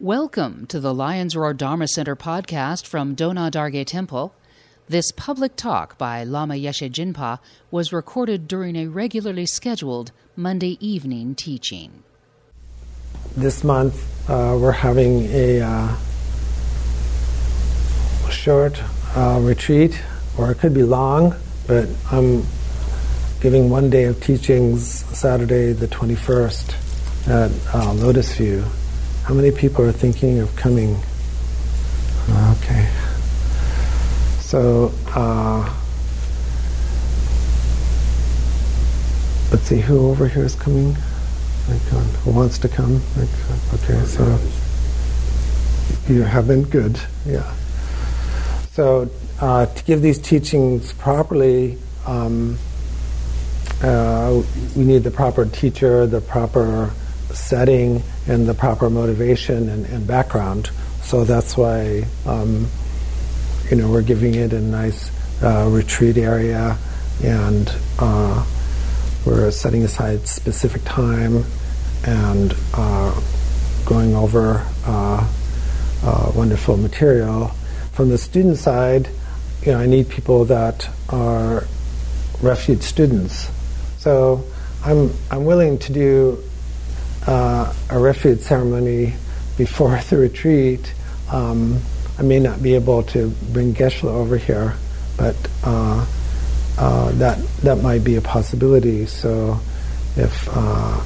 Welcome to the Lions Roar Dharma Center podcast from Dona Dargay Temple. This public talk by Lama Yeshe Jinpa was recorded during a regularly scheduled Monday evening teaching. This month uh, we're having a uh, short uh, retreat, or it could be long, but I'm giving one day of teachings Saturday the 21st at uh, Lotus View. How many people are thinking of coming? Okay. So, uh, let's see, who over here is coming? Who wants to come? Okay, so you have been Good, yeah. So, uh, to give these teachings properly, um, uh, we need the proper teacher, the proper setting and the proper motivation and, and background. So that's why um, you know we're giving it a nice uh, retreat area, and uh, we're setting aside specific time and uh, going over uh, uh, wonderful material. From the student side, you know I need people that are refuge students. So I'm I'm willing to do uh, a refuge ceremony before the retreat. Um, I may not be able to bring Geshe over here, but uh, uh, that that might be a possibility. So, if uh,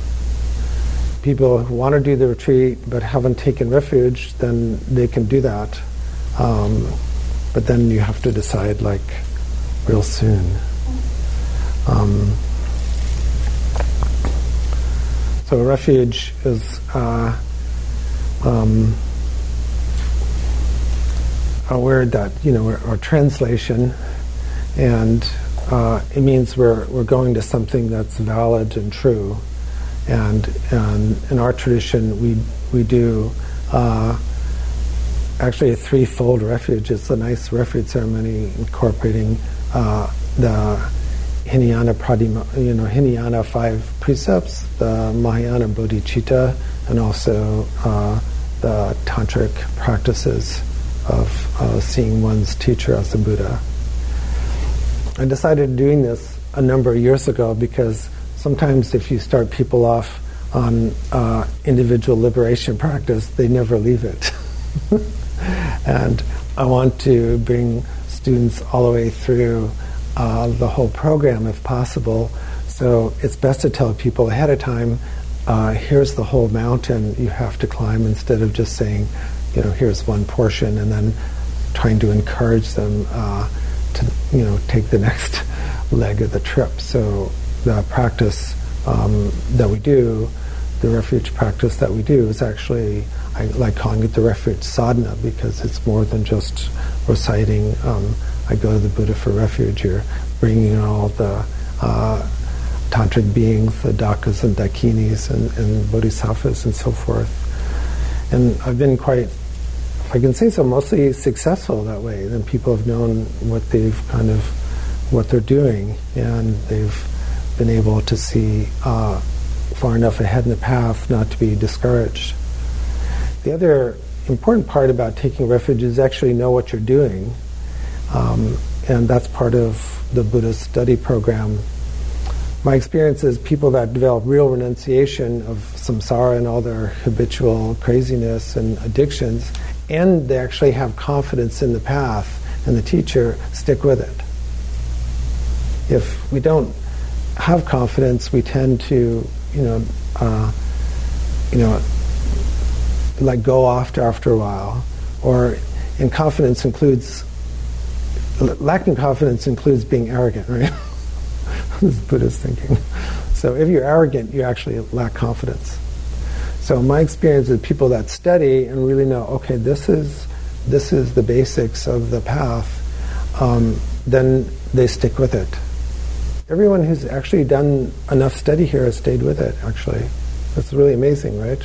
people want to do the retreat but haven't taken refuge, then they can do that. Um, but then you have to decide like real soon. Um, so refuge is uh, um, a word that you know, or translation, and uh, it means we're we're going to something that's valid and true, and and in our tradition we we do. Uh, actually, a threefold refuge. It's a nice refuge ceremony incorporating uh, the Hinayana Pradima, you know, Hinayana five precepts, the Mahayana Bodhicitta, and also uh, the tantric practices of uh, seeing one's teacher as a Buddha. I decided doing this a number of years ago because sometimes if you start people off on uh, individual liberation practice, they never leave it. and I want to bring students all the way through uh, the whole program if possible. So it's best to tell people ahead of time, uh, here's the whole mountain you have to climb instead of just saying, you know, here's one portion and then trying to encourage them uh, to, you know, take the next leg of the trip. So the practice um, that we do, the refuge practice that we do is actually, I like calling it the refuge sadhana because it's more than just reciting um, I go to the Buddha for refuge. You're bringing all the uh, tantric beings, the dakas and dakinis and, and bodhisattvas and so forth. And I've been quite, if I can say so, mostly successful that way. Then people have known what they've kind of, what they're doing, and they've been able to see uh, far enough ahead in the path not to be discouraged. The other important part about taking refuge is actually know what you're doing um, and that's part of the Buddhist study program. My experience is people that develop real renunciation of samsara and all their habitual craziness and addictions, and they actually have confidence in the path and the teacher, stick with it. If we don't have confidence, we tend to, you know, uh, you know, like go off after a while, or and confidence includes lacking confidence includes being arrogant, right? this is Buddhist thinking. So if you're arrogant, you actually lack confidence. So my experience with people that study and really know, okay, this is this is the basics of the path, um, then they stick with it. Everyone who's actually done enough study here has stayed with it. Actually, that's really amazing, right?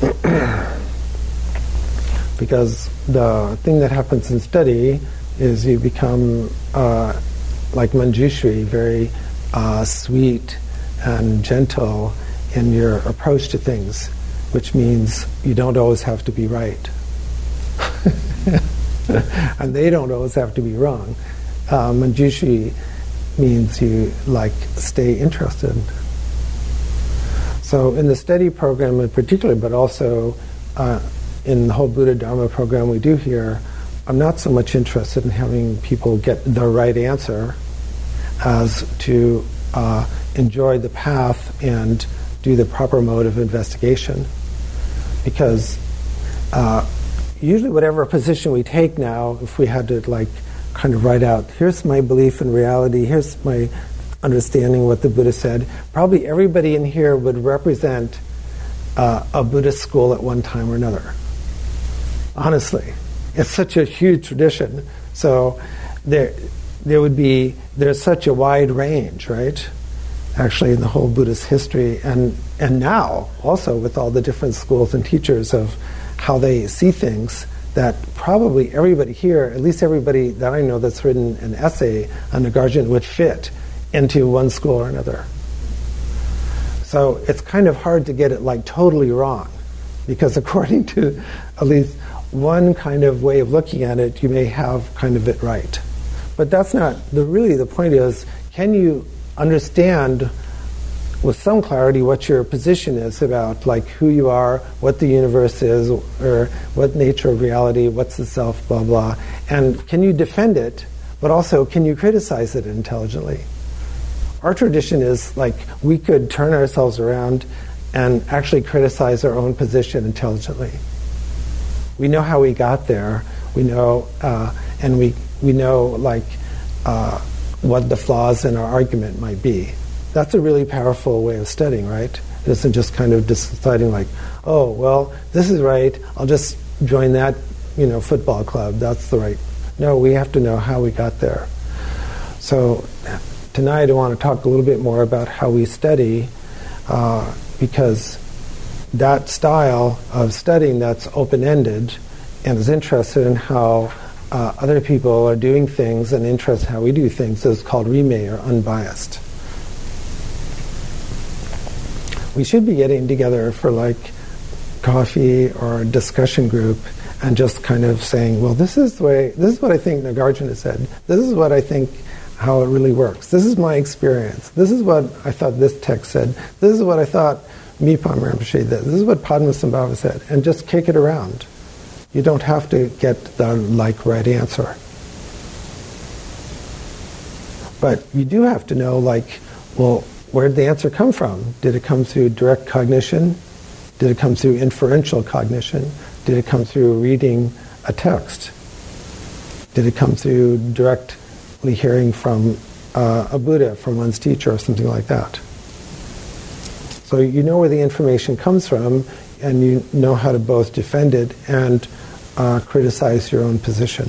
because the thing that happens in study is you become uh, like Manjushri, very uh, sweet and gentle in your approach to things. which means you don't always have to be right. and they don't always have to be wrong. Uh, Manjushri means you like stay interested. So in the study program in particular, but also uh, in the whole Buddha Dharma program we do here, I'm not so much interested in having people get the right answer as to uh, enjoy the path and do the proper mode of investigation. Because uh, usually, whatever position we take now, if we had to like kind of write out, here's my belief in reality, here's my understanding what the Buddha said, probably everybody in here would represent uh, a Buddhist school at one time or another. Honestly, it's such a huge tradition. So there, there would be there's such a wide range, right? Actually, in the whole Buddhist history, and and now also with all the different schools and teachers of how they see things, that probably everybody here, at least everybody that I know that's written an essay on Nagarjuna, would fit into one school or another. So it's kind of hard to get it like totally wrong, because according to at least one kind of way of looking at it, you may have kind of it right. But that's not the really the point is can you understand with some clarity what your position is about like who you are, what the universe is, or what nature of reality, what's the self, blah blah. And can you defend it, but also can you criticize it intelligently? Our tradition is like we could turn ourselves around and actually criticize our own position intelligently. We know how we got there. We know, uh, and we we know like uh, what the flaws in our argument might be. That's a really powerful way of studying, right? It isn't just kind of deciding like, oh well, this is right. I'll just join that, you know, football club. That's the right. No, we have to know how we got there. So tonight I want to talk a little bit more about how we study, uh, because that style of studying that's open-ended and is interested in how uh, other people are doing things and interested in how we do things is called rimé or unbiased. We should be getting together for like coffee or a discussion group and just kind of saying, well, this is the way, this is what I think Nagarjuna said. This is what I think how it really works. This is my experience. This is what I thought this text said. This is what I thought Rinpoche did. This is what Padmasambhava said. And just kick it around. You don't have to get the like right answer. But you do have to know, like, well, where did the answer come from? Did it come through direct cognition? Did it come through inferential cognition? Did it come through reading a text? Did it come through directly hearing from uh, a Buddha, from one's teacher, or something like that. So you know where the information comes from, and you know how to both defend it and uh, criticize your own position.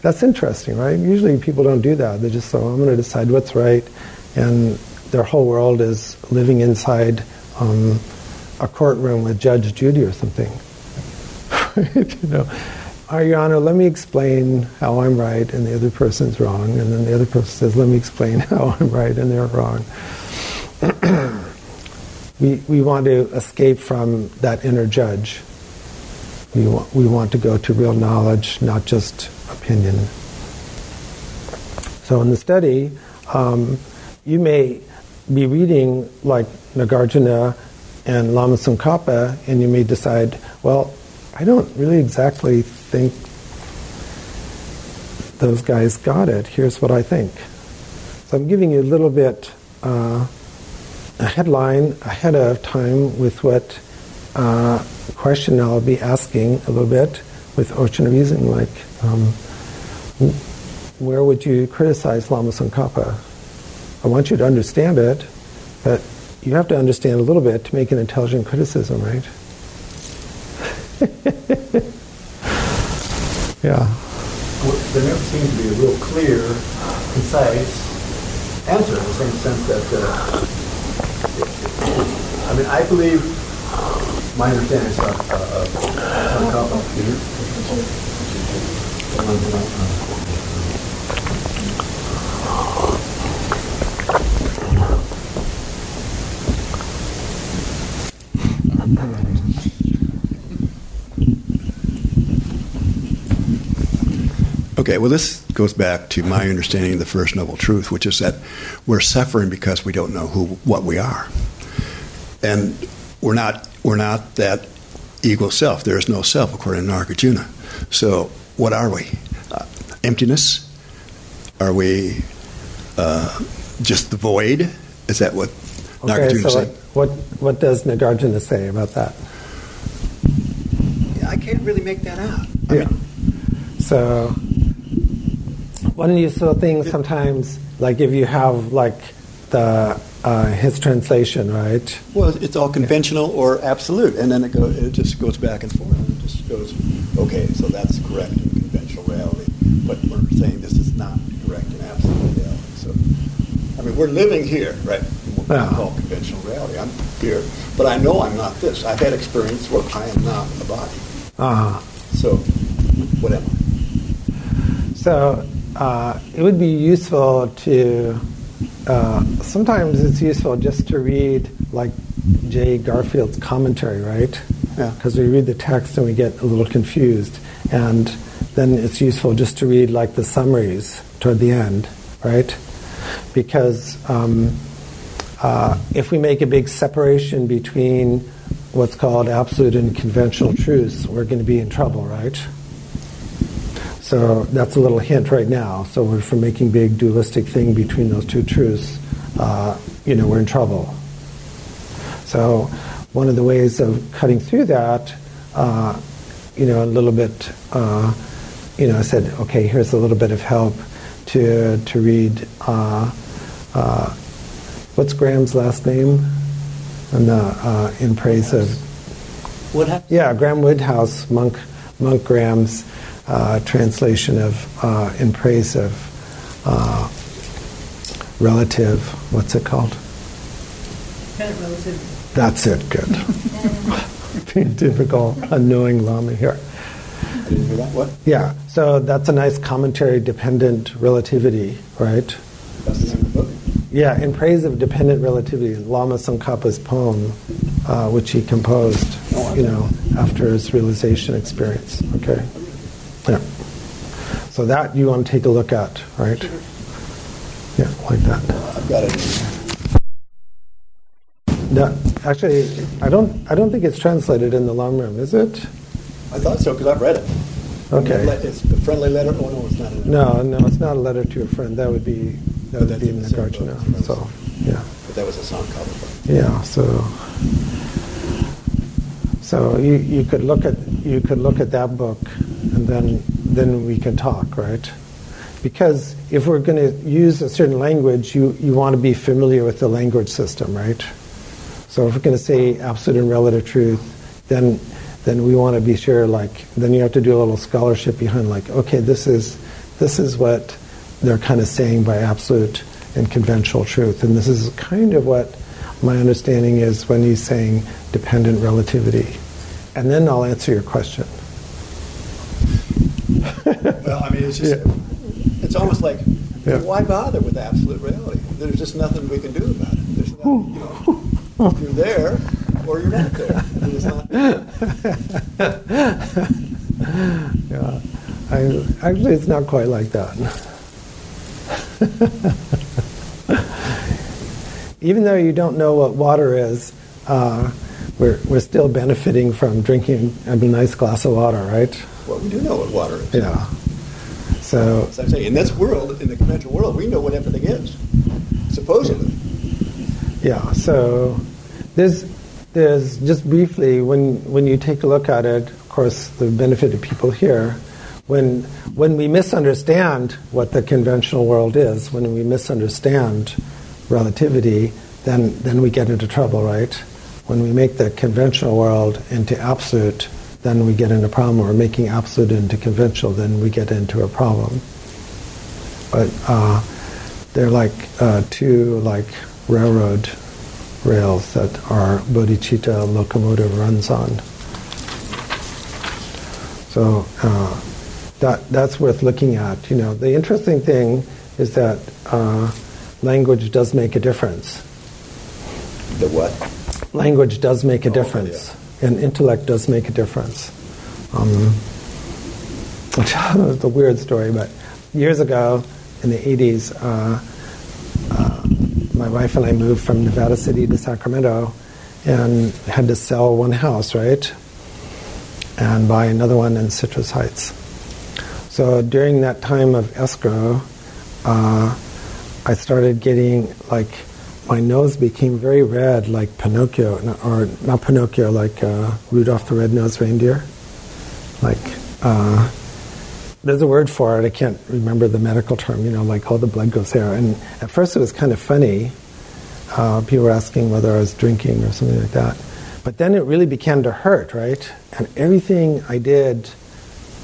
That's interesting, right? Usually people don't do that. They just say, I'm going to decide what's right, and their whole world is living inside um, a courtroom with Judge Judy or something. you know, your Honor, let me explain how I'm right and the other person's wrong. And then the other person says, let me explain how I'm right and they're wrong. we, we want to escape from that inner judge. We, wa- we want to go to real knowledge, not just opinion. So in the study, um, you may be reading like Nagarjuna and Lama Tsongkhapa, and you may decide, well, I don't really exactly think those guys got it. Here's what I think. So I'm giving you a little bit uh, a headline ahead of time with what uh, question I'll be asking a little bit with ocean reason, like um, where would you criticize Lama Tsongkhapa? I want you to understand it, but you have to understand a little bit to make an intelligent criticism, right? yeah. Well, there never seems to be a real clear, concise answer in the same sense that, uh, mean, I believe um, my understanding uh, uh, uh, of Okay, well, this goes back to my understanding of the first noble truth, which is that we're suffering because we don't know who what we are and we're not we're not that ego self. There is no self, according to Nagarjuna. So, what are we? Uh, emptiness? Are we uh, just the void? Is that what Okay, Nagarjuna so said? what, what, what does Nagarjuna say about that? Yeah, I can't really make that out. I Yeah. mean, So, one useful thing sometimes, like if you have like the uh, his translation, right? Well, it's all conventional or absolute, and then it goes. It just goes back and forth. It just goes. Okay, so that's correct in conventional reality, but we're saying this is not correct in absolute reality. So, I mean, we're living here, right? What Yeah. we call conventional reality. I'm here, but I know I'm not this. I've had experience where I am not a body. Uh, So, what am I? so uh, it would be useful to. Uh, sometimes it's useful just to read like Jay Garfield's commentary, right? Yeah. Because we read the text and we get a little confused, and then it's useful just to read like the summaries toward the end, right? Because um, uh, if we make a big separation between what's called absolute and conventional truths, we're going to be in trouble, right? So that's a little hint right now. So if we're making big dualistic thing between those two truths, uh, you know, we're in trouble. So one of the ways of cutting through that, uh, you know, a little bit, uh, you know, I said, okay, here's a little bit of help to to read. Uh, uh, what's Graham's last name? And the, uh, in praise of What yeah, Graham Woodhouse, Monk, Monk Graham's uh, translation of uh, In Praise of uh, Relative, what's it called? relative. That's it, good. Being typical unknowing Lama here. Didn't hear that. What? Yeah, so that's a nice commentary dependent relativity, right? That's the name of the book. Yeah, in praise of dependent relativity, Lama Tsongkhapa's poem, uh, which he composed, you know, after his realization experience. Okay, yeah. So that you want to take a look at, right? Mm-hmm. Yeah, like that. I've got it. No, actually, I don't. I don't think it's translated in the Lam Rim, is it? I thought so because I've read it. Okay. It's a friendly letter. Oh no, it's not. A, No, no, it's not a letter to a friend. That would be that But would be in the same book. Nagarjuna. So, yeah. But that was a Tsongkhapa. Yeah, so so you, you could look at you could look at that book and then then we can talk, right? Because if we're going to use a certain language, you, you want to be familiar with the language system, right? So if we're going to say absolute and relative truth, then then we want to be sure like then you have to do a little scholarship behind like okay this is this is what they're kind of saying by absolute and conventional truth and this is kind of what my understanding is when he's saying dependent relativity and then I'll answer your question Well, I mean, it's just, it's almost like, Yeah. why bother with absolute reality? There's just nothing we can do about it. There's not, you know, you're there or you're not there. I mean, not, yeah I, actually it's not quite like that even though you don't know what water is uh, we're, we're still benefiting from drinking a nice glass of water right well, we do know what water is. yeah so As I'm saying, in this world, in the conventional world, we know what everything is, supposedly. Yeah, so there's, there's just briefly, when, when you take a look at it, of course, the benefit of people here, when, when we misunderstand what the conventional world is, when we misunderstand relativity, then, then we get into trouble, right? When we make the conventional world into absolute, then we get into a problem. Or making absolute into conventional, then we get into a problem. But uh, they're like uh, two like railroad rails that our bodhicitta locomotive runs on. So uh, that that's worth looking at. You know, the interesting thing is that uh, language does make a difference. The what? Language does make a Oh, difference, and intellect does make a difference. Um, which is a weird story, but years ago in the 80s, uh, uh, my wife and I moved from Nevada City to Sacramento and had to sell one house, right? And buy another one in Citrus Heights. So during that time of escrow, uh, I started getting like my nose became very red, like Pinocchio, or not Pinocchio, like uh, Rudolph the Red-Nosed Reindeer. Like, uh, there's a word for it. I can't remember the medical term. You know, like all the blood goes there. And at first, it was kind of funny. Uh, people were asking whether I was drinking or something like that. But then it really began to hurt, right? And everything I did,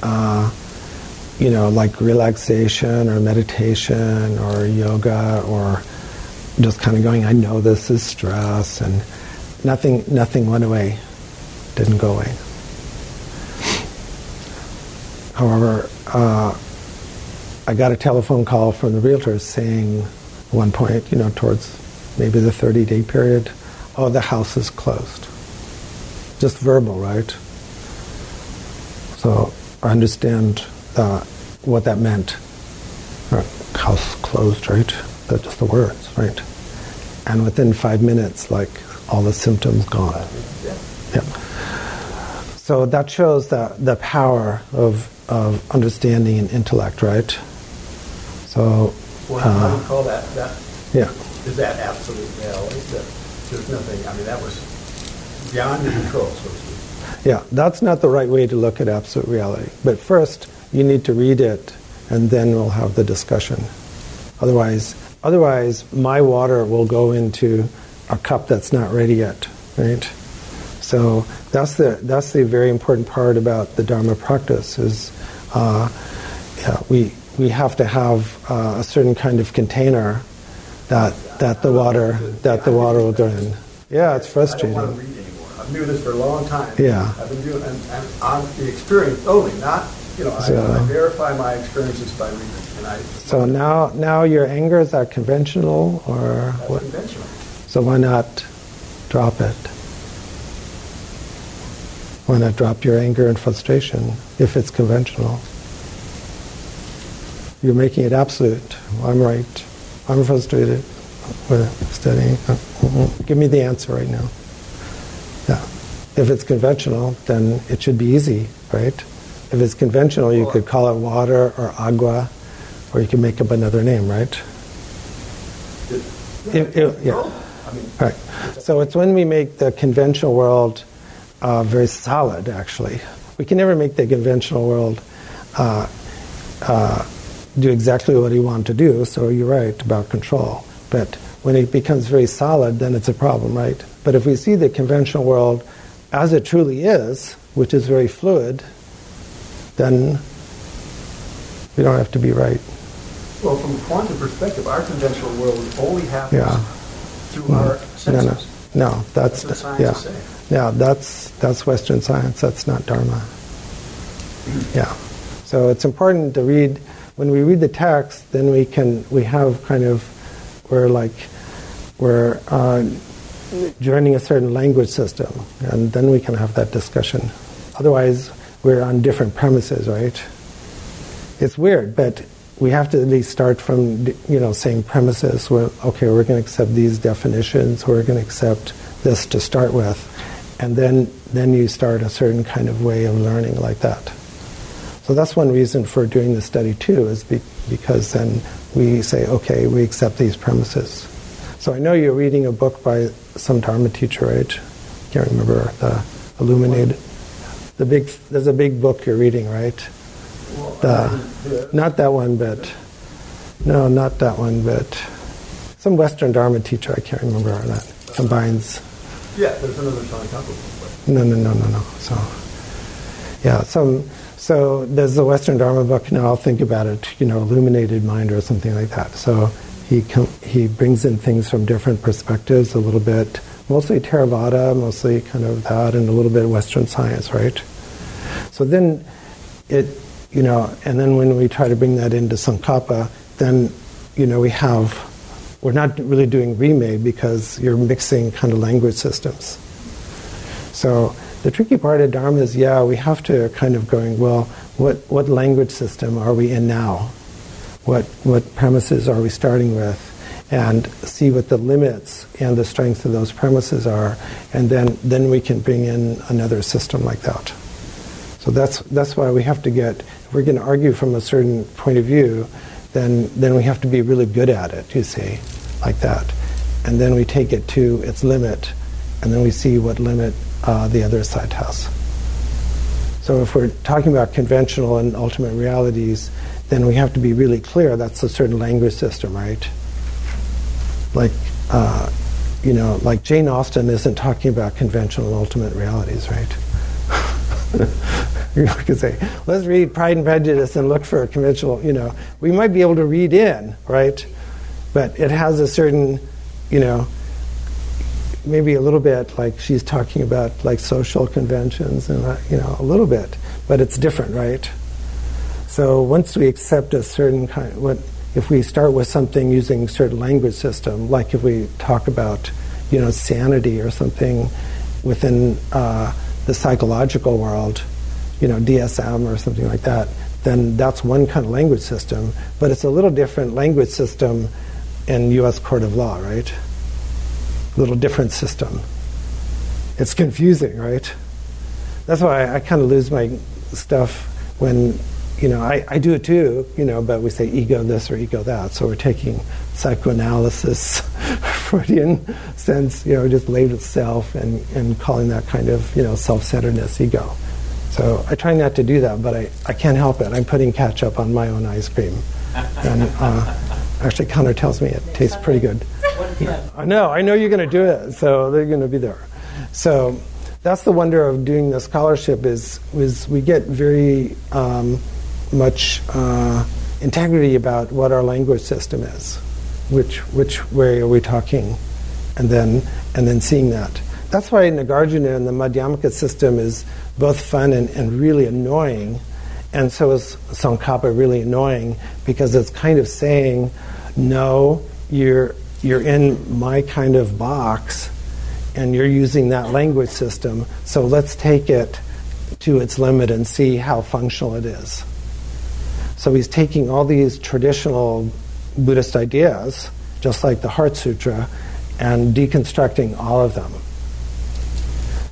uh, you know, like relaxation or meditation or yoga or just kind of going, I know this is stress, and nothing, nothing went away, didn't go away. However, uh, I got a telephone call from the realtors saying, at one point, you know, towards maybe the 30 day period, oh, the house is closed. Just verbal, right? So I understand uh, what that meant. House closed, right? That's just the words, right? And within five minutes, like all the symptoms gone. Yeah. So that shows the, the power of, of understanding and intellect, right? So. Well, uh, how do you call that? that yeah. Is that absolute reality? That there's nothing, I mean, that was beyond your control, so to speak. Yeah, that's not the right way to look at absolute reality. But first, you need to read it, and then we'll have the discussion. Otherwise, Otherwise, my water will go into a cup that's not ready yet, right? So that's the that's the very important part about the Dharma practice is uh, yeah, we we have to have uh, a certain kind of container that that the water that the water will go in. Yeah, it's frustrating. I don't want to read anymore. I've been doing this for a long time. Yeah. I've been doing and, and on the experience only, not you know. So, I, I verify my experiences by reading. So now, now your anger is that conventional or what? Conventional. So why not drop it? Why not drop your anger and frustration if it's conventional? You're making it absolute. I'm right. I'm frustrated with studying. Uh, Give me the answer right now. Yeah. If it's conventional, then it should be easy, right? If it's conventional, you could call it water or agua or you can make up another name, right? It, it, yeah. Right. So it's when we make the conventional world uh, very solid, actually. We can never make the conventional world uh, uh, do exactly what you want to do, so you're right about control. But when it becomes very solid, then it's a problem, right? But if we see the conventional world as it truly is, which is very fluid, then we don't have to be right. Well, from a quantum perspective, our conventional world only happens yeah. through mm. our senses. No, no, no that's, that's yeah, yeah, that's that's Western science. That's not Dharma. yeah, so it's important to read. When we read the text, then we can we have kind of we're like we're uh, joining a certain language system, and then we can have that discussion. Otherwise, we're on different premises, right? It's weird, but we have to at least start from you know same premises. Where okay, we're going to accept these definitions. We're going to accept this to start with, and then then you start a certain kind of way of learning like that. So that's one reason for doing the study too, is be, because then we say, okay, we accept these premises. So I know you're reading a book by some Dharma teacher, right? Can't remember the Illuminated. The big, there's a big book you're reading, right? the, not that one, but no, not that one, but some Western Dharma teacher. I can't remember that combines. Yeah, there's another Sankalpa. No, no, no, no, no. So, yeah, some. So there's the Western Dharma book. Now I'll think about it. You know, illuminated mind or something like that. So he com- he brings in things from different perspectives a little bit. Mostly Theravada, mostly kind of that, and a little bit Western science, right? So then it you know, and then when we try to bring that into Tsongkhapa, then, you know, we have, we're not really doing rimé because you're mixing kind of language systems. So the tricky part of Dharma is, yeah, we have to kind of going, well, what, what language system are we in now? What, what premises are we starting with? And see what the limits and the strength of those premises are, and then, then we can bring in another system like that. So that's, that's why we have to get, if we're going to argue from a certain point of view, then, then we have to be really good at it, you see, like that. And then we take it to its limit, and then we see what limit uh, the other side has. So if we're talking about conventional and ultimate realities, then we have to be really clear that's a certain language system, right? Like, uh, you know, like Jane Austen isn't talking about conventional ultimate realities, right? you could say, let's read Pride and Prejudice and look for a conventional, you know, we might be able to read in, right? But it has a certain, you know, maybe a little bit like she's talking about like social conventions and uh, you know a little bit but it's different right so once we accept a certain kind what if we start with something using certain language system like if we talk about you know sanity or something within uh, the psychological world you know dsm or something like that then that's one kind of language system but it's a little different language system in us court of law right A little different system. It's confusing, right? That's why I, I kind of lose my stuff when, you know, I, I do it too, you know, but we say ego this or ego that. So we're taking psychoanalysis, Freudian sense, you know, just labeled self and, and calling that kind of, you know, self centeredness ego. So I try not to do that, but I, I can't help it. I'm putting ketchup on my own ice cream. And uh, actually, Connor tells me it tastes pretty good. I know, I know you're going to do it, so they're going to be there. So that's the wonder of doing the scholarship is, is we get very um, much uh, integrity about what our language system is, which, which way are we talking, and then, and then seeing that. That's why Nagarjuna and the Madhyamaka system is both fun and, and really annoying, and so is Tsongkhapa really annoying because it's kind of saying, no, you're you're in my kind of box and you're using that language system, so let's take it to its limit and see how functional it is. So he's taking all these traditional Buddhist ideas, just like the Heart Sutra, and deconstructing all of them.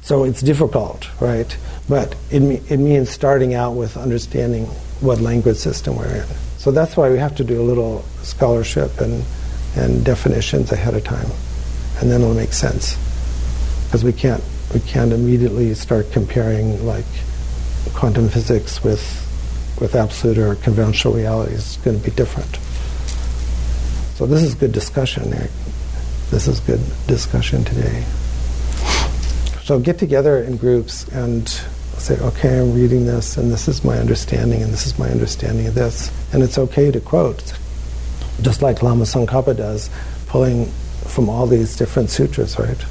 So it's difficult, right? But it, it means starting out with understanding what language system we're in. So that's why we have to do a little scholarship and and definitions ahead of time, and then it'll make sense. Because we can't we can't immediately start comparing like quantum physics with with absolute or conventional reality. is going to be different. So this is good discussion. This is good discussion today. So get together in groups and say, okay, I'm reading this, and this is my understanding, and this is my understanding of this. And it's okay to quote just like Lama Tsongkhapa does, pulling from all these different sutras, right?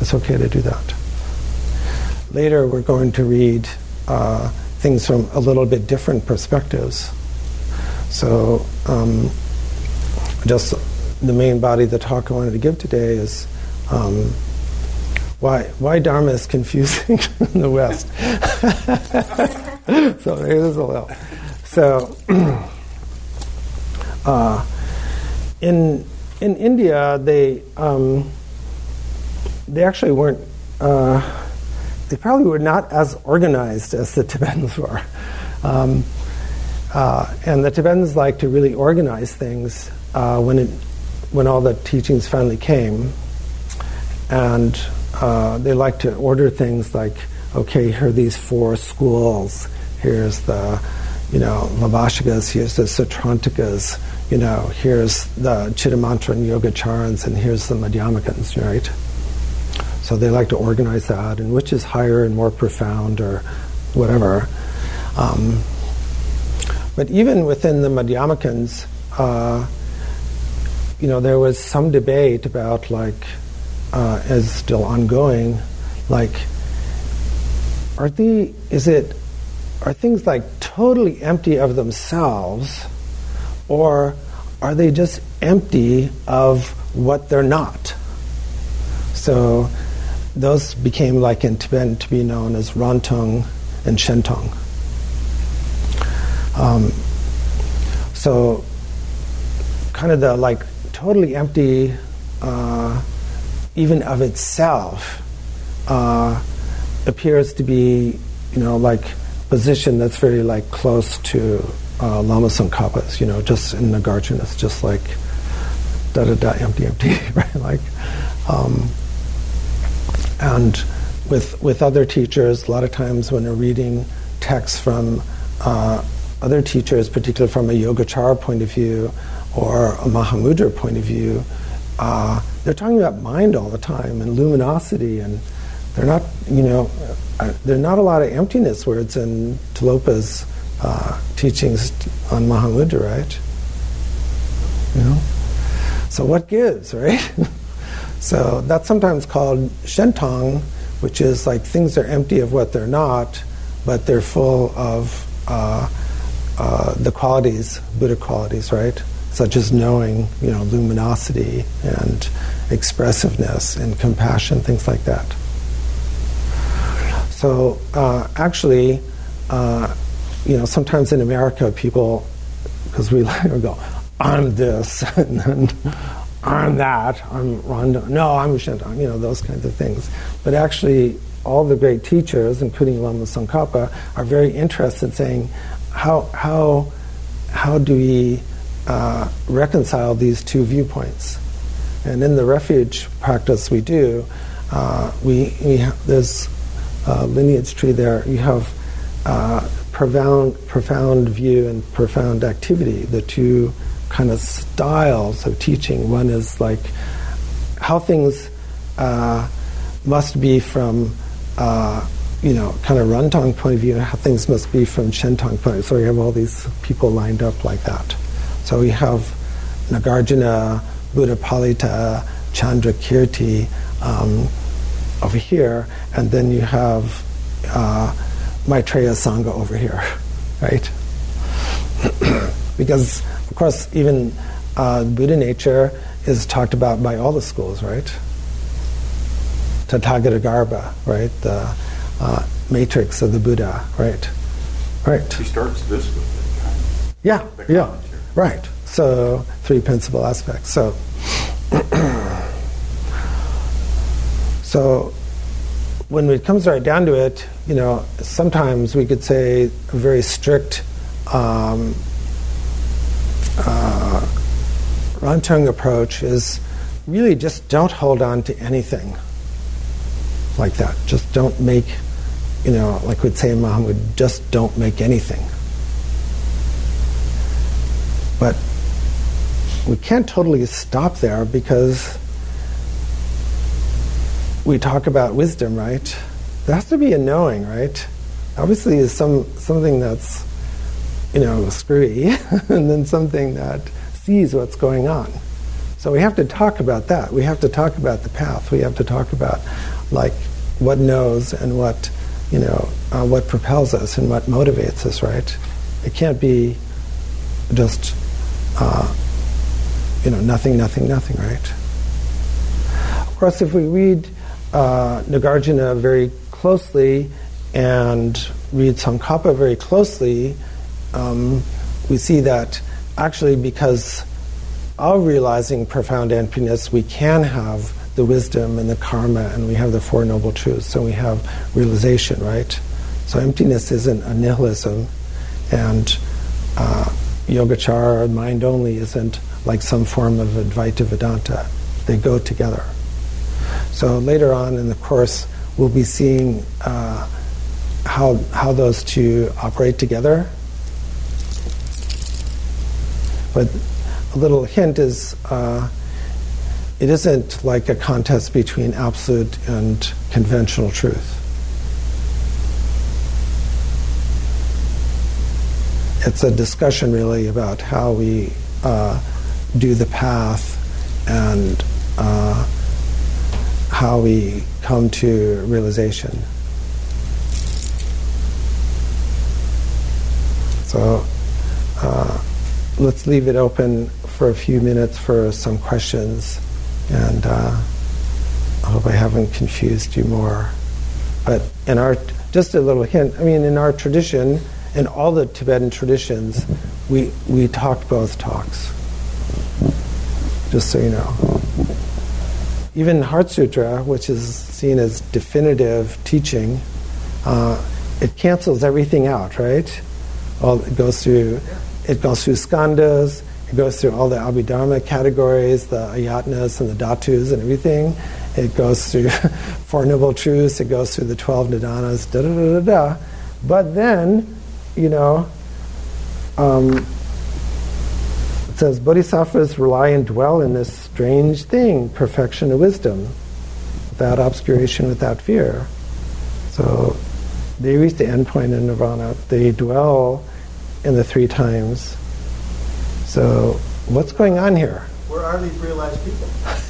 It's okay to do that. Later, we're going to read uh, things from a little bit different perspectives. So, um, just the main body of the talk I wanted to give today is um, why why Dharma is confusing in the West. so here's a little. So. Uh, in in India, they um, they actually weren't. Uh, they probably were not as organized as the Tibetans were. Um, uh, and the Tibetans like to really organize things uh, when it, when all the teachings finally came, and uh, they like to order things like, okay, here are these four schools. Here's the, you know, Vaibhashikas. Here's the Sautrantikas you know, here's the Chittamatra and Yogacharans, and here's the Madhyamakans, right? So they like to organize that, and which is higher and more profound, or whatever. Um, but even within the Madhyamakans, uh, you know, there was some debate about, like, uh, as still ongoing, like, are the is it are things like totally empty of themselves? Or are they just empty of what they're not? So those became like in Tibetan to be known as Rangtong and Shentong. Um, so, kind of the like totally empty, uh, even of itself, uh, appears to be, you know, like position that's very like close to uh, Lama Tsongkhapa's, you know, just in Nagarjuna, it's just like da da da, empty, empty, right? Like, um, and with with other teachers, a lot of times when they're reading texts from uh, other teachers, particularly from a Yogacara point of view or a Mahamudra point of view, uh, they're talking about mind all the time and luminosity, and they're not, you know, uh, there's not a lot of emptiness words in Tilopa's uh, teachings on Mahamudra, right? You know, so what gives, right? so that's sometimes called shentong, which is like things are empty of what they're not, but they're full of uh, uh, the qualities, Buddha qualities, right? Such as knowing, you know, luminosity and expressiveness and compassion, things like that. So uh, actually, uh, you know, sometimes in America, people, because we go, I'm this, and then I'm that, I'm Rangtong, no, I'm Shentong, you know, those kinds of things. But actually, all the great teachers, including Lama Tsongkhapa, are very interested in saying, how, how, how do we uh, reconcile these two viewpoints? And in the refuge practice we do, uh, we, we have, a lineage tree there. You have uh, profound, profound view and profound activity, the two kind of styles of teaching. One is like how things uh, must be from uh, you know, kind of Rangtong point of view, how things must be from Shentong point of view. So we have all these people lined up like that. So we have Nagarjuna, Buddhapalita, Chandrakirti um, over here, and then you have uh, Maitreya Asanga over here, right? because, of course, even uh, Buddha nature is talked about by all the schools, right? Tathagatagarbha, right? The uh, matrix of the Buddha, right? Right. He starts this with kind of Yeah, the yeah, commentary. right. So three principal aspects. So, so when it comes right down to it, you know, sometimes we could say a very strict um, uh, approach is really just don't hold on to anything like that. Just don't make, you know, like we'd say in Mahamudra, just don't make anything. But we can't totally stop there because we talk about wisdom, right? There has to be a knowing, right? Obviously, is some something that's, you know, screwy, and then something that sees what's going on. So we have to talk about that. We have to talk about the path. We have to talk about, like, what knows and what, you know, uh, what propels us and what motivates us, right? It can't be just, uh, you know, nothing, nothing, nothing, right? Of course, if we read uh, Nagarjuna very closely and read Tsongkhapa very closely, um, we see that actually because of realizing profound emptiness, we can have the wisdom and the karma, and we have the Four Noble Truths. So we have realization, right? So emptiness isn't a nihilism, and uh, Yogacara, mind only, isn't like some form of Advaita Vedanta. They go together. So later on in the course, we'll be seeing uh, how, how those two operate together. But a little hint is uh, it isn't like a contest between absolute and conventional truth. It's a discussion really about how we uh, do the path and uh, how we come to realization. So uh, let's leave it open for a few minutes for some questions, and uh, I hope I haven't confused you more. But in our, just a little hint, I mean, in our tradition, in all the Tibetan traditions, we, we talked both talks. Just so you know. Even Heart Sutra, which is seen as definitive teaching, uh, it cancels everything out, right? All, it goes through it goes through skandhas, it goes through all the Abhidharma categories, the ayatanas and the dhatus and everything. It goes through Four Noble Truths, it goes through the 12 nidanas, da da da da da. But then, you know, um, it says bodhisattvas rely and dwell in this strange thing, perfection of wisdom, without obscuration, without fear. So they reach the end point in nirvana. They dwell in the three times. So what's going on here? Where are these realized people?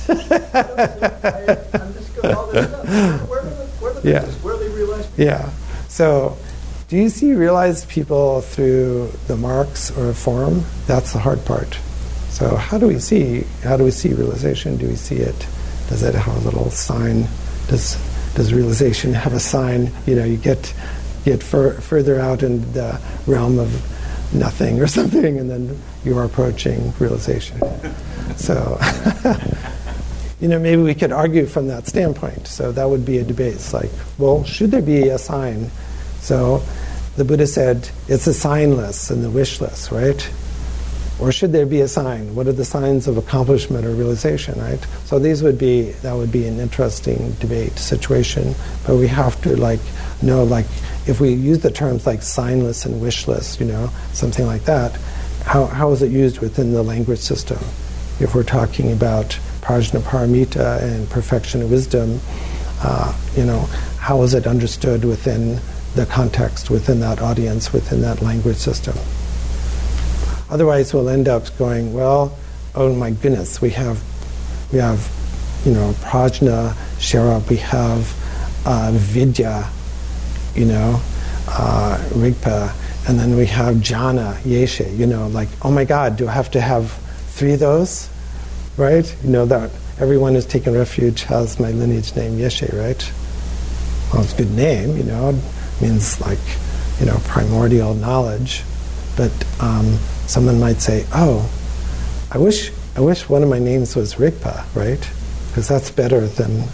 I, am just going all this stuff. Where, are the, where are the Yeah. Where are they realized people? Yeah. So, do you see realized people through the marks or form? That's the hard part. So, how do we see? How do we see realization? Do we see it? Does it have a little sign? Does Does realization have a sign? You know, you get get fur, further out in the realm of nothing or something, and then you are approaching realization. So. you know, maybe we could argue from that standpoint. So that would be a debate. It's like, well, should there be a sign? So the Buddha said it's a signless and the wishless, right? Or should there be a sign? What are the signs of accomplishment or realization, right? So these would be that would be an interesting debate situation. But we have to like know like if we use the terms like signless and wishless, you know, something like that, how, how is it used within the language system? If we're talking about prajna paramita and perfection of wisdom, uh, you know, how is it understood within the context, within that audience, within that language system? Otherwise, we'll end up going, well, oh my goodness, we have, we have, you know, prajna, sharab, we have uh, vidya, you know, uh, rigpa, and then we have jnana, yeshe, you know, like, oh my God, do I have to have three of those? Right? You know that everyone who's taken refuge has my lineage name, Yeshe, right? Well, it's a good name, you know, it means like, you know, primordial knowledge. But um, someone might say, oh, I wish, I wish one of my names was Rigpa, right? Because that's better than,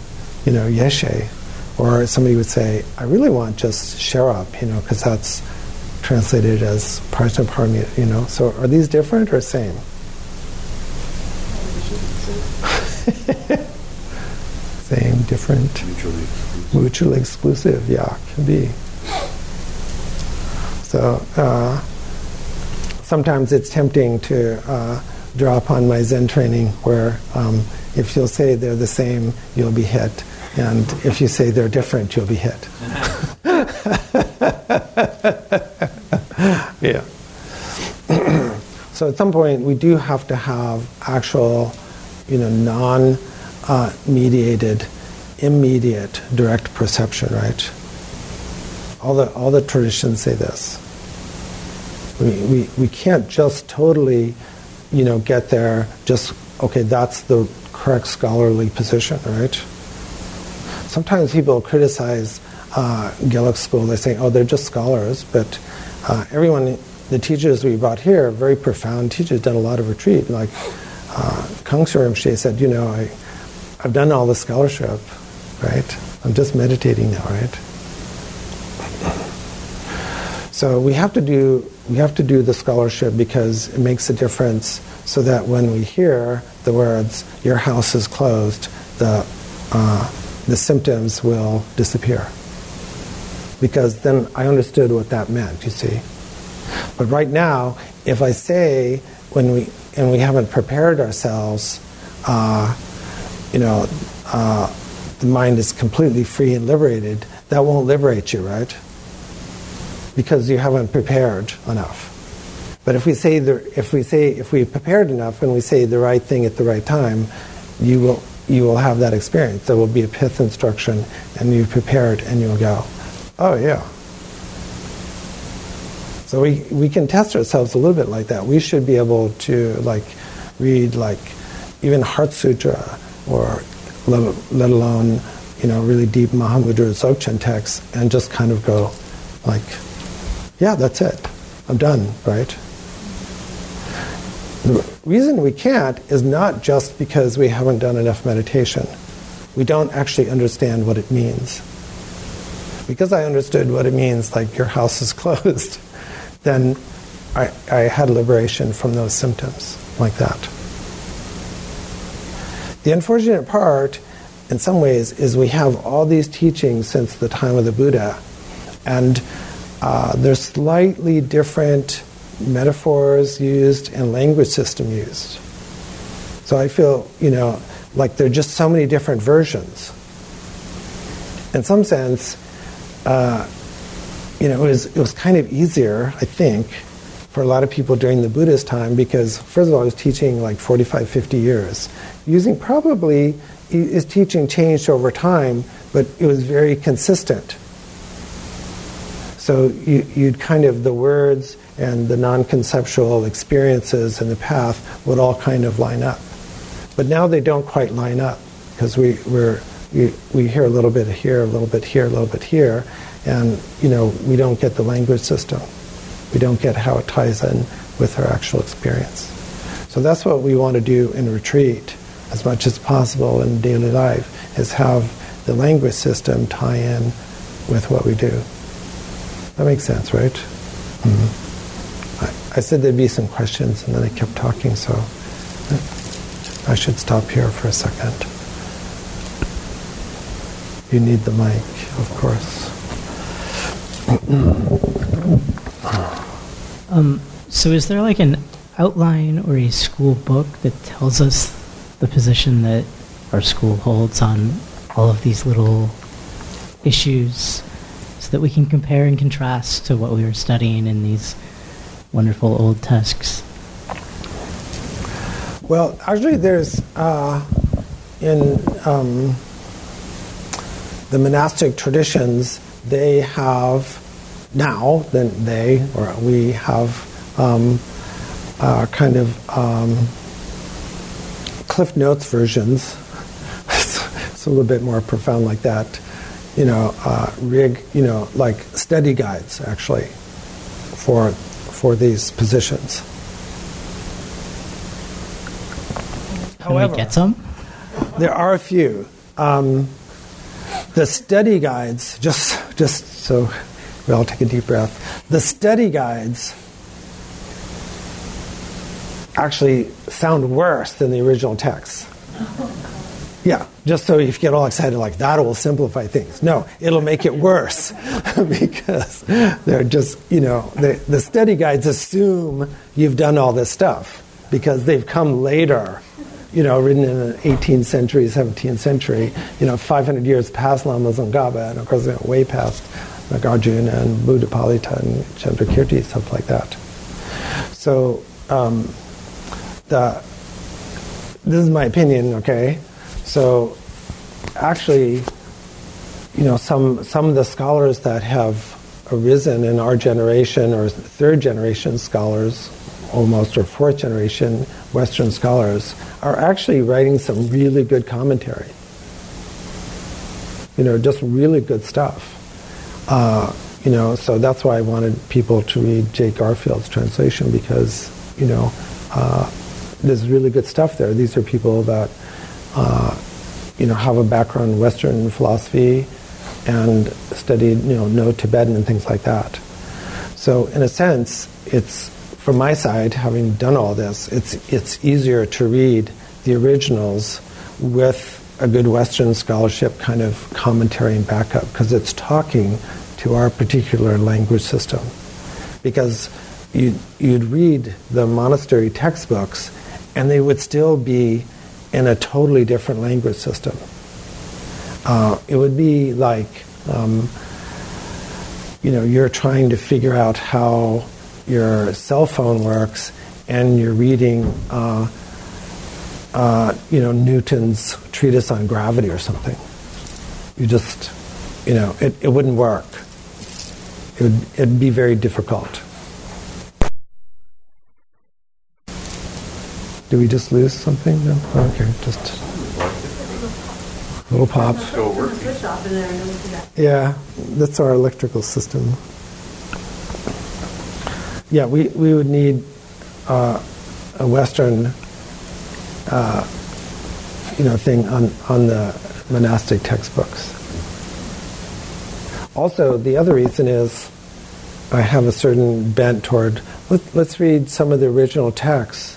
you know, Yeshe. Or somebody would say, I really want just Sherab, you know, because that's translated as Prajna Paramita, you know. So are these different or same? Same, different, Mutually exclusive. mutually exclusive, yeah, can be. So uh, sometimes it's tempting to uh, draw upon my Zen training where um, if you'll say they're the same, you'll be hit. And if you say they're different, you'll be hit. yeah. so at some point, we do have to have actual, you know, non-mediated, immediate, direct perception, right? All the all the traditions say this. We, we, we can't just totally, you know, get there. Just okay, that's the correct scholarly position, right? Sometimes people criticize uh, School. They say, "Oh, they're just scholars," but uh, everyone, the teachers we brought here, very profound teachers, done a lot of retreat. Like uh, Khensur Rinpoche said, "You know, I, I've done all the scholarship, right? I'm just meditating now, right?" So we have to do we have to do the scholarship because it makes a difference. So that when we hear the words "Your house is closed," the uh, the symptoms will disappear. Because then I understood what that meant. You see, but right now, if I say when we and we haven't prepared ourselves, uh, you know, uh, the mind is completely free and liberated. That won't liberate you, right? Because you haven't prepared enough. But if we say the, if we say if we prepared enough and we say the right thing at the right time, you will you will have that experience. There will be a pith instruction, and you've prepared, and you'll go, oh yeah. So we we can test ourselves a little bit like that. We should be able to like read like even Heart Sutra or let, let alone you know really deep Mahamudra Dzogchen texts and just kind of go like yeah, that's it. I'm done, right? The reason we can't is not just because we haven't done enough meditation. We don't actually understand what it means. Because I understood what it means, like your house is closed, then I, I had liberation from those symptoms like that. The unfortunate part, in some ways, is we have all these teachings since the time of the Buddha, and uh, there's slightly different metaphors used and language system used. So I feel, you know, like there are just so many different versions. In some sense, uh, you know, it was, it was kind of easier, I think, for a lot of people during the Buddhist time because, first of all, I was teaching like 45, 50 years. Using probably, his teaching changed over time, but it was very consistent. So you, would kind of, the words and the non conceptual experiences and the path would all kind of line up. But now they don't quite line up because we, we're, we, we hear a little bit here, a little bit here, a little bit here, and you know, we don't get the language system. We don't get how it ties in with our actual experience. So that's what we want to do in retreat as much as possible in daily life is have the language system tie in with what we do. That makes sense, right? Mm-hmm. I, I, said there'd be some questions and then I kept talking, so I should stop here for a second. You need the mic, of course. Um, so, is there like an outline or a school book that tells us the position that our school holds on all of these little issues that we can compare and contrast to what we were studying in these wonderful old texts? Well, actually, there's uh, in um, the monastic traditions, they have now, then they or we have um, uh, kind of um, Cliff Notes versions. it's a little bit more profound like that. You know, uh, rig. You know, like study guides actually for for these positions. Can However, we get some? There are a few. Um, the study guides, just just so we all take a deep breath. The study guides actually sound worse than the original text. Yeah, just so you get all excited, like that will simplify things. No, it'll make it worse because they're just, you know, the, the study guides assume you've done all this stuff because they've come later, you know, written in the 18th century, 17th century, you know, 500 years past Lama Tsongkhapa, and of course, went way past Nagarjuna and Buddhapalita and Chandrakirti, stuff like that. So, um, the, this is my opinion, okay? So, actually, you know, some, some of the scholars that have arisen in our generation, or third generation scholars, almost, or fourth generation Western scholars, are actually writing some really good commentary. You know, just really good stuff. Uh, you know, so that's why I wanted people to read Jay Garfield's translation because, you know, uh, there's really good stuff there. These are people that, uh, you know, have a background in Western philosophy and studied, you know, know Tibetan and things like that. So in a sense, it's from my side, having done all this, it's it's easier to read the originals with a good Western scholarship kind of commentary and backup because it's talking to our particular language system. Because you'd, you'd read the monastery textbooks and they would still be in a totally different language system. Uh, it would be like, um, you know, you're trying to figure out how your cell phone works and you're reading, uh, uh, you know, Newton's treatise on gravity or something. You just, you know, it, it wouldn't work it would it'd be very difficult. Do we just lose something? No? Okay, just a little pop. Yeah, that's our electrical system. yeah, we, we would need uh, a Western, uh, you know, thing on, on the monastic textbooks. Also, the other reason is I have a certain bent toward let, us read some of the original texts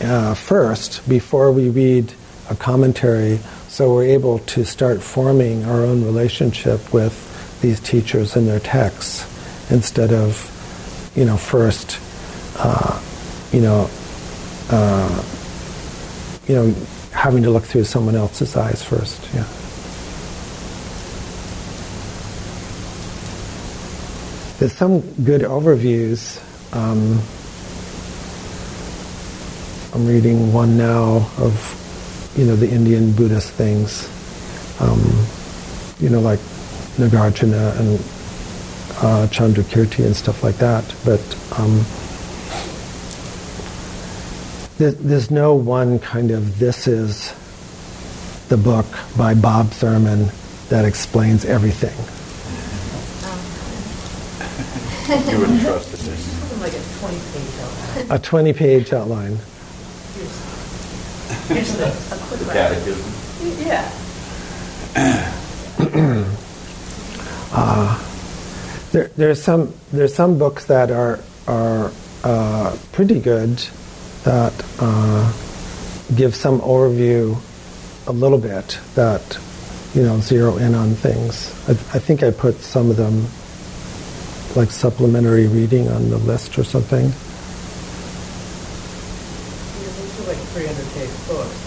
uh, first before we read a commentary so we're able to start forming our own relationship with these teachers and their texts instead of, you know, first, uh, you know, uh, you know, having to look through someone else's eyes first. Yeah. There's some good overviews. Um, I'm reading one now of, you know, the Indian Buddhist things. Um, you know, like Nagarjuna and uh, Chandrakirti and stuff like that. But um, there, there's no one kind of this is the book by Bob Thurman that explains everything. you wouldn't trust it. Like a 20 page outline. A 20 page outline. Here's the, a quick The wrap. catechism. Yeah. Uh, there, there's some there's some books that are are uh, pretty good that uh, give some overview a little bit that you know zero in on things. I, I think I put some of them like supplementary reading on the list or something. These are like 300 page books.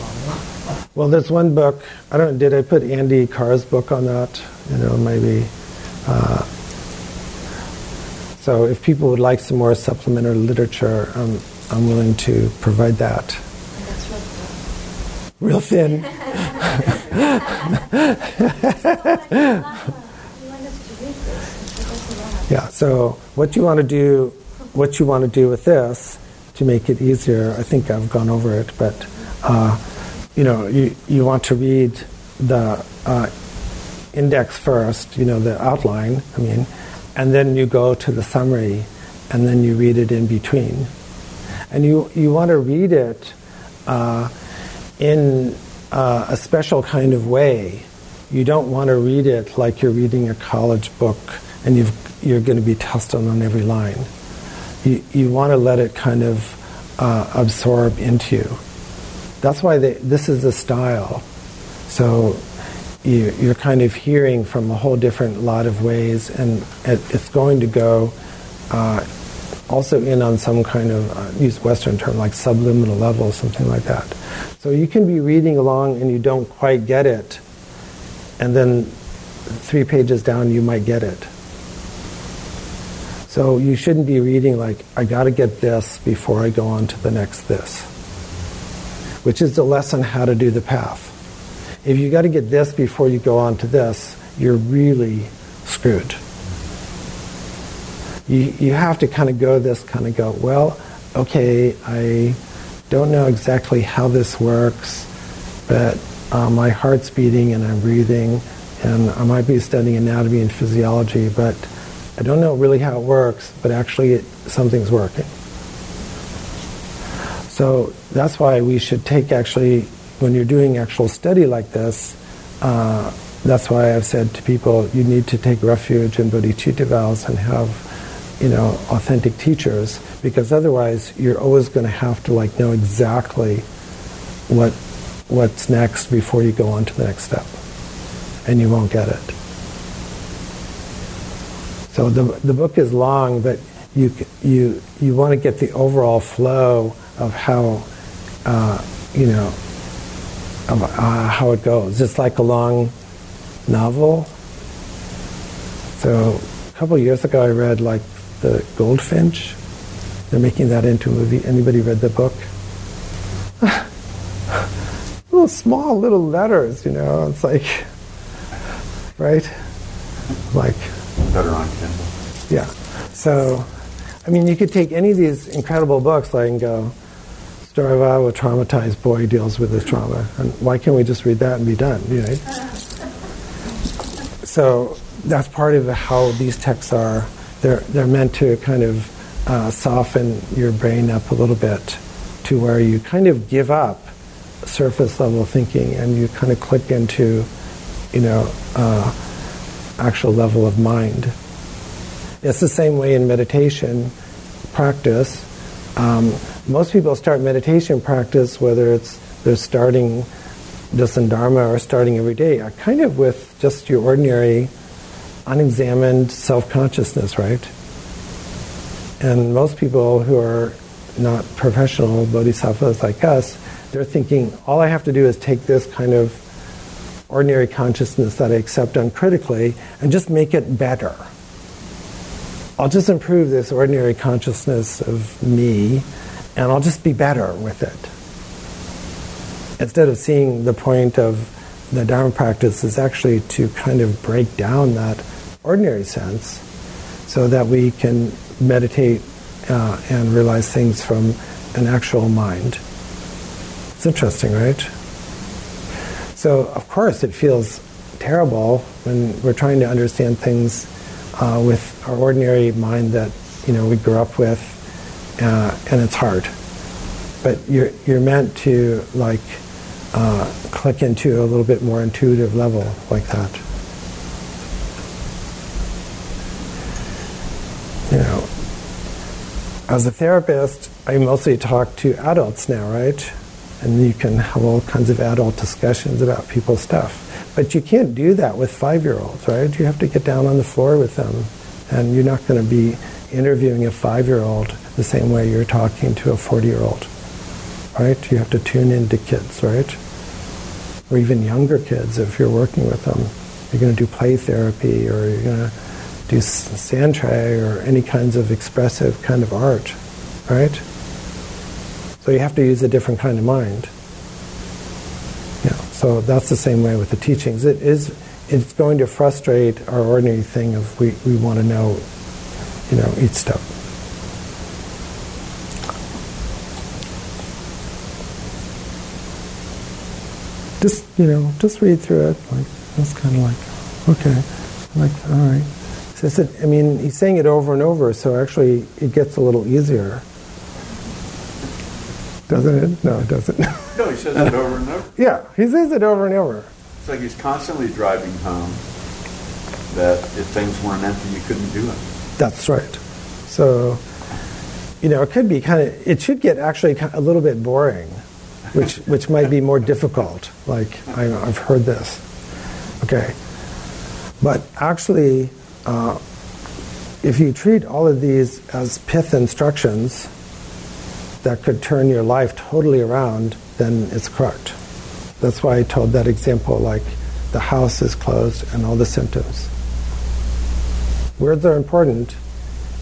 Well, there's one book. I don't. Did I put Andy Karr's book on that? You know, maybe. Uh, so, if people would like some more supplementary literature, I'm willing to provide that. Real thin. yeah. So, what you want to do, what you want to do with this to make it easier. I think I've gone over it, but uh, you know, you you want to read the uh, index first, you know, the outline. I mean, and then you go to the summary, and then you read it in between, and you you want to read it uh, in uh, a special kind of way. You don't want to read it like you're reading a college book and you've, you're going to be tested on every line. You, you want to let it kind of uh, absorb into you. That's why they, this is the style. So you, you're kind of hearing from a whole different lot of ways, and it, it's going to go uh, also in on some kind of, uh, use Western term, like subliminal level, something like that. So you can be reading along and you don't quite get it, and then three pages down you might get it. So you shouldn't be reading like, I got to get this before I go on to the next this, which is the lesson how to do the path. If you got to get this before you go on to this, you're really screwed. You, you have to kind of go this, kind of go, well, okay, I don't know exactly how this works, but uh, my heart's beating and I'm breathing, and I might be studying anatomy and physiology, but I don't know really how it works, but actually it, something's working. So that's why we should take actually, when you're doing actual study like this, uh, that's why I've said to people, you need to take refuge in bodhicitta vows and have, you know, authentic teachers, because otherwise you're always going to have to like know exactly what what's next before you go on to the next step, and you won't get it. So the the book is long, but you you you want to get the overall flow of how uh, you know of uh, how it goes. It's like a long novel. So a couple of years ago, I read like the Goldfinch. They're making that into a movie. Anybody read the book? little small little letters, you know. It's like, right? Like, Better on Kindle. yeah. So, I mean, you could take any of these incredible books, like, and go, story of a traumatized boy deals with his trauma, and why can't we just read that and be done? You know? So that's part of how these texts are. They're they're meant to kind of uh, soften your brain up a little bit to where you kind of give up surface level thinking and you kind of click into, you know, uh, actual level of mind. It's the same way in meditation practice. Um, most people start meditation practice, whether it's they're starting just in Dharma or starting every day, are kind of with just your ordinary, unexamined self consciousness, right? And most people who are not professional bodhisattvas like us, they're thinking, all I have to do is take this kind of ordinary consciousness that I accept uncritically and just make it better. I'll just improve this ordinary consciousness of me and I'll just be better with it. Instead of seeing the point of the Dharma practice is actually to kind of break down that ordinary sense so that we can meditate uh, and realize things from an actual mind. It's interesting, right? So, of course, it feels terrible when we're trying to understand things uh, with our ordinary mind that you know we grew up with, uh, and it's hard. But you're you're meant to like uh, click into a little bit more intuitive level like that. You know, as a therapist, I mostly talk to adults now, right? And you can have all kinds of adult discussions about people's stuff. But you can't do that with five year olds, right? You have to get down on the floor with them. And you're not going to be interviewing a five year old the same way you're talking to a 40 year old, right? You have to tune into kids, right? Or even younger kids if you're working with them. You're going to do play therapy or you're going to do sand tray or any kinds of expressive kind of art, right? So you have to use a different kind of mind. Yeah, so that's the same way with the teachings. It is it's going to frustrate our ordinary thing of we, we want to know, you know, each step. Just you know, just read through it. Like that's kind of like, okay, like all right. So I said, I mean, he's saying it over and over, so actually it gets a little easier. Doesn't it? No, it doesn't. No, he says it over and over. yeah, he says it over and over. It's like he's constantly driving home that if things weren't empty, you couldn't do it. That's right. So, you know, it could be kind of, it should get actually a little bit boring, which, which might be more difficult. Like, I, I've heard this. Okay. But actually, uh, if you treat all of these as pith instructions that could turn your life totally around, then it's correct. That's why I told that example like the house is closed and all the symptoms. Words are important.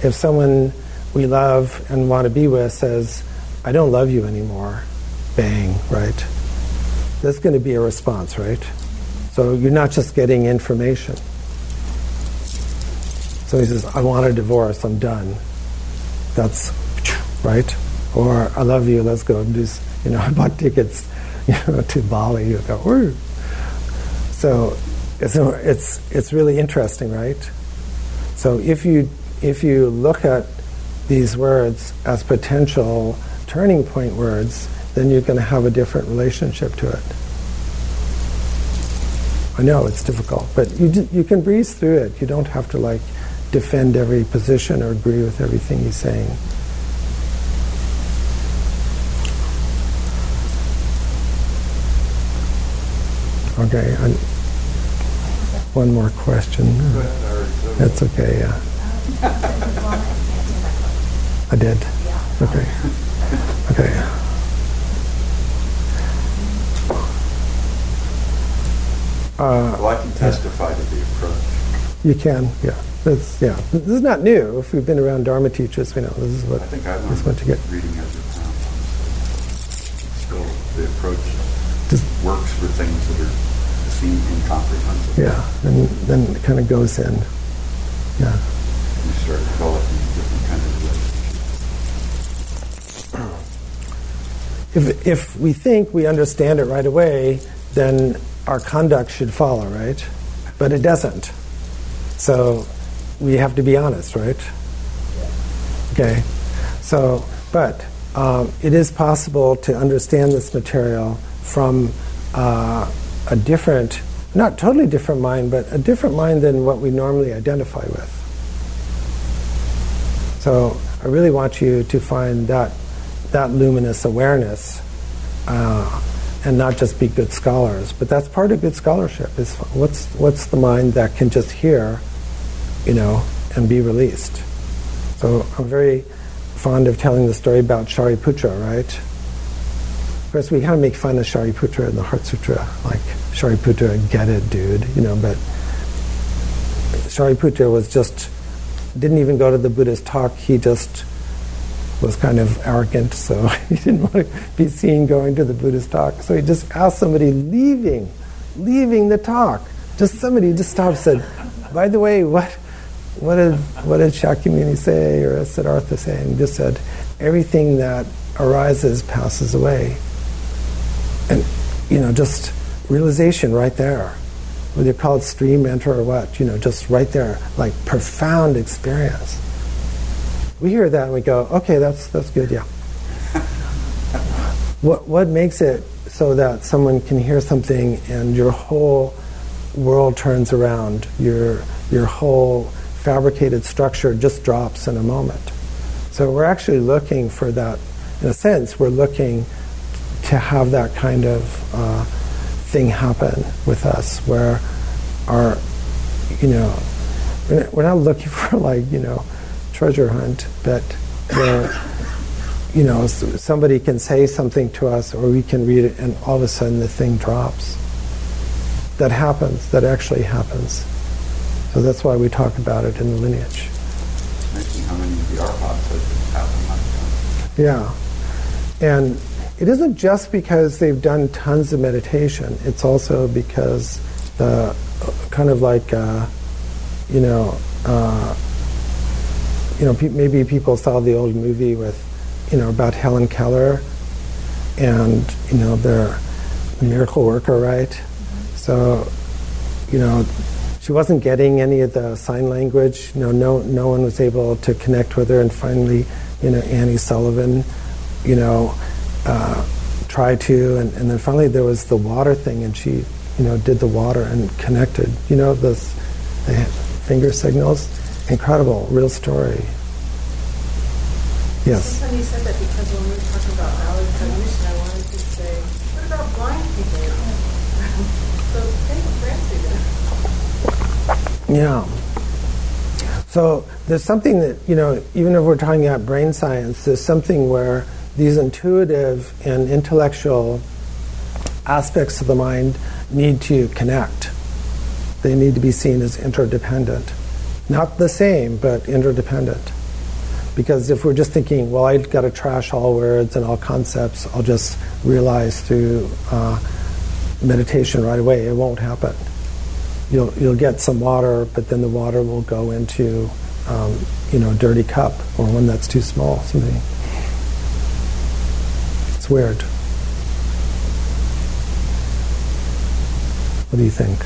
If someone we love and want to be with says, I don't love you anymore, bang, right? That's going to be a response, right? So you're not just getting information. So he says, I want a divorce, I'm done. That's right? Or I love you, let's go do, you know, I bought tickets, you know, to Bali, you go, Woo. So it's, it's, it's really interesting, right? So if you, if you look at these words as potential turning point words, then you're going to have a different relationship to it. I know it's difficult, but you, d- you can breeze through it. You don't have to like defend every position or agree with everything he's saying. Okay, and one more question. That's okay, yeah. I did. Okay. Okay. Uh, Well, I can testify to the approach. you can, yeah. That's, yeah. This is not new. If we've been around Dharma teachers, we know this is what I think I learned what to get. reading as a town. Still, the approach Just works for things that are seem incomprehensible. yeah, and then it kind of goes in. Yeah. You start developing different kind of relationship. If if we think we understand it right away, then our conduct should follow, right? But it doesn't. So we have to be honest, right? Okay, so, but um, it is possible to understand this material from uh, a different, not totally different mind, but a different mind than what we normally identify with. So I really want you to find that that luminous awareness, uh, and not just be good scholars. But that's part of good scholarship. Is what's what's the mind that can just hear, you know, and be released. So I'm very fond of telling the story about Shariputra, right? Of course, we kind of make fun of Shariputra in the Heart Sutra, like Shariputra, get it, dude, you know. But Shariputra was just didn't even go to the Buddha's talk. He just was kind of arrogant, so he didn't want to be seen going to the Buddhist talk. So he just asked somebody leaving, leaving the talk. Just somebody just stopped said, by the way, what, what did, what did Shakyamuni say or Siddhartha say? And just said, everything that arises passes away. And, you know, just realization right there. Whether you call it stream enter or what, you know, just right there, like profound experience. We hear that and we go, okay, that's, that's good, yeah. what, what makes it so that someone can hear something and your whole world turns around, your, your whole fabricated structure just drops in a moment? So we're actually looking for that, in a sense, we're looking to have that kind of uh, thing happen with us where our, you know, we're not looking for like, you know, treasure hunt, but where you know somebody can say something to us, or we can read it, and all of a sudden the thing drops. That happens. That actually happens. So that's why we talk about it in the lineage. Amazing how many of the arhats have happened like that. Yeah, and it isn't just because they've done tons of meditation. It's also because the uh, kind of like uh, you know. Uh, you know, pe- maybe people saw the old movie with, you know, about Helen Keller and, you know, their miracle worker, right? So, you know, she wasn't getting any of the sign language. You know, no, no one was able to connect with her. And finally, you know, Annie Sullivan, you know, uh, tried to. And, and then finally there was the water thing, and she, you know, did the water and connected. You know, those the finger signals incredible, real story. Yes. Said that because when we were talking about valid cognition, I wanted to say, what about blind people? so think of Yeah. So there's something that, you know, even if we're talking about brain science, there's something where these intuitive and intellectual aspects of the mind need to connect. They need to be seen as interdependent. Not the same, but interdependent. Because if we're just thinking, well, I've got to trash all words and all concepts, I'll just realize through uh, meditation right away, it won't happen. You'll, you'll get some water, but then the water will go into, um, you know, a dirty cup or one that's too small, something. It's weird. What do you think?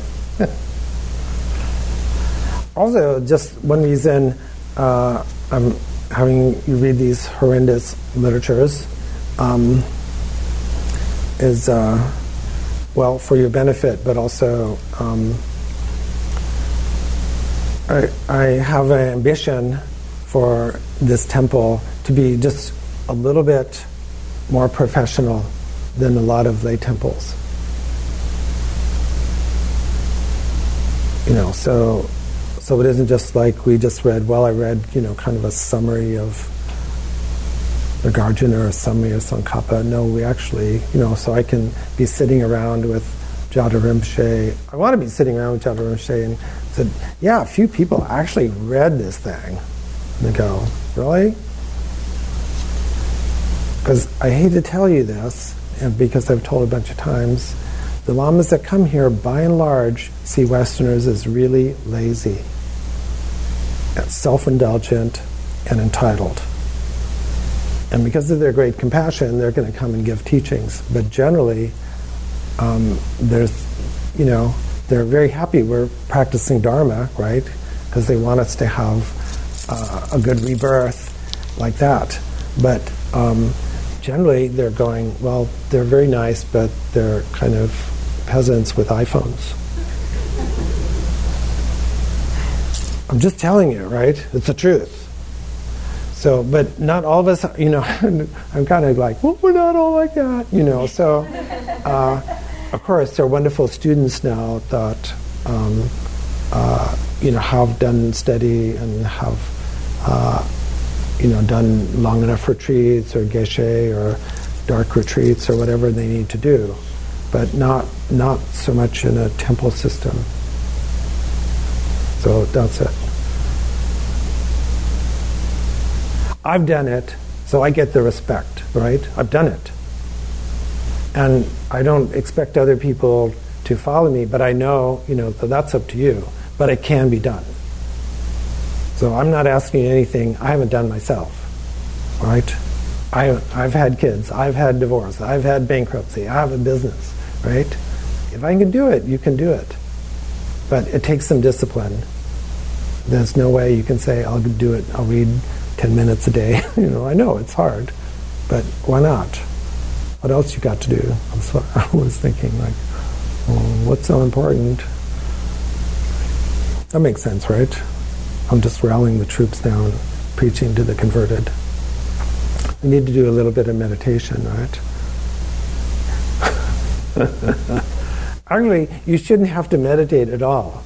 also, just one reason uh, I'm having you read these horrendous literatures um, is, uh, well, for your benefit, but also um, I, I have an ambition for this temple to be just a little bit more professional than a lot of lay temples. You know, so so it isn't just like we just read. Well, I read you know kind of a summary of Nagarjuna or a summary of Tsongkhapa. No, we actually you know so I can be sitting around with Jada Rinpoche. I want to be sitting around with Jada Rinpoche and said, yeah, a few people actually read this thing. And they go, really? Because I hate to tell you this, and because I've told a bunch of times, the lamas that come here, by and large, see Westerners as really lazy, self indulgent, and entitled. And because of their great compassion, they're going to come and give teachings. But generally, um, there's, you know, they're very happy we're practicing Dharma, right? because they want us to have uh, a good rebirth like that. But um, generally, they're going, well, they're very nice, but they're kind of peasants with iPhones. I'm just telling you, right? It's the truth. So, but not all of us, you know, I'm kind of like, well, we're not all like that, you know. So, uh, of course, there are wonderful students now that, um, uh, you know, have done study and have, uh, you know, done long enough retreats or geshe or dark retreats or whatever they need to do, but not not so much in a temple system. So that's it. I've done it, so I get the respect, right? I've done it. And I don't expect other people to follow me, but I know, you know, that that's up to you. But it can be done. So I'm not asking anything I haven't done myself, right? I, I've had kids, I've had divorce, I've had bankruptcy, I have a business, right? If I can do it, you can do it. But it takes some discipline. There's no way you can say, I'll do it, I'll read 10 minutes a day. you know, I know it's hard, but why not? What else you got to do? That's what I was thinking, like, well, what's so important? That makes sense, right? I'm just rallying the troops down, preaching to the converted. We need to do a little bit of meditation, right? Actually, you shouldn't have to meditate at all.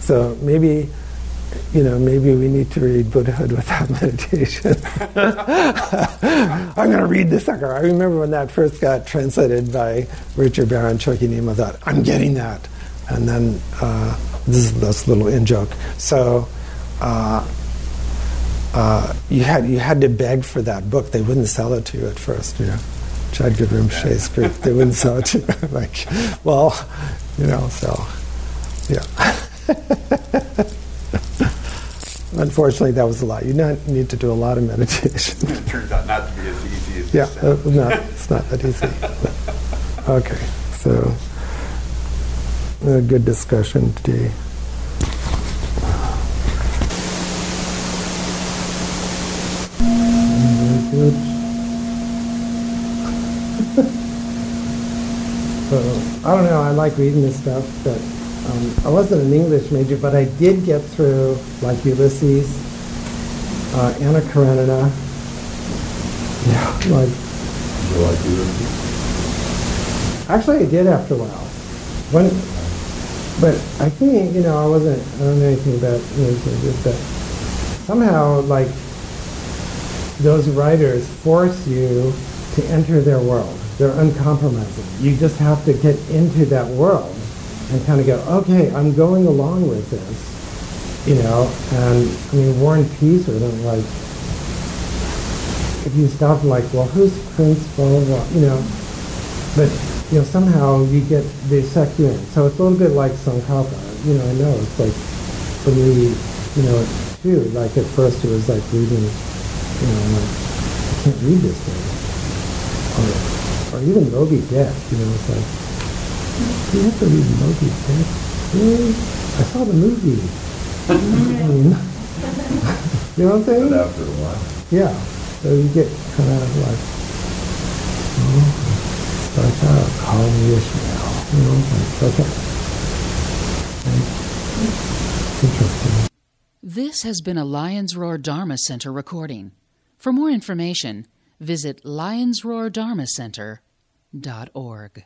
So maybe you know, maybe we need to read Buddhahood without meditation. I'm going to read this sucker. I remember when that first got translated by Richard Barron Chökyi Nyima, I thought, I'm getting that. And then uh, this is this little in joke. So uh, uh, you had you had to beg for that book. They wouldn't sell it to you at first. You know, Jadguru Rinpoche's group. They wouldn't sell it to you. like, well, you know, so yeah. Unfortunately, that was a lot. You need to do a lot of meditation. it turns out not to be as easy as yeah, uh, no, it's not that easy. okay, so a good discussion today. I don't know. I like reading this stuff, but um, I wasn't an English major, but I did get through like Ulysses, uh, Anna Karenina. Yeah, like. You like Ulysses? Actually, I did after a while. When, but I think you know I wasn't. I don't know anything about Ulysses, but somehow like those writers force you to enter their world. They're uncompromising. You just have to get into that world and kind of go, okay, I'm going along with this, you know. And I mean, War and Peace or like, if you stop like, well, who's Prince, blah, blah, blah, you know. But, you know, somehow you get, they suck you in. So it's a little bit like Tsongkhapa. You know, I know, it's like, for me, you know, too, like at first it was like reading, you know, like, I can't read this thing. Or even Moby Dick, you know, it's like, do you have to read Moby Dick. Really? I saw the movie. you know what I'm saying? But after a while. Yeah. So you get kind of like, oh, starts out, call me Ishmael. You know, like, okay. It's interesting. This has been a Lions Roar Dharma Center recording. For more information, visit lionsroardharmacenter.org.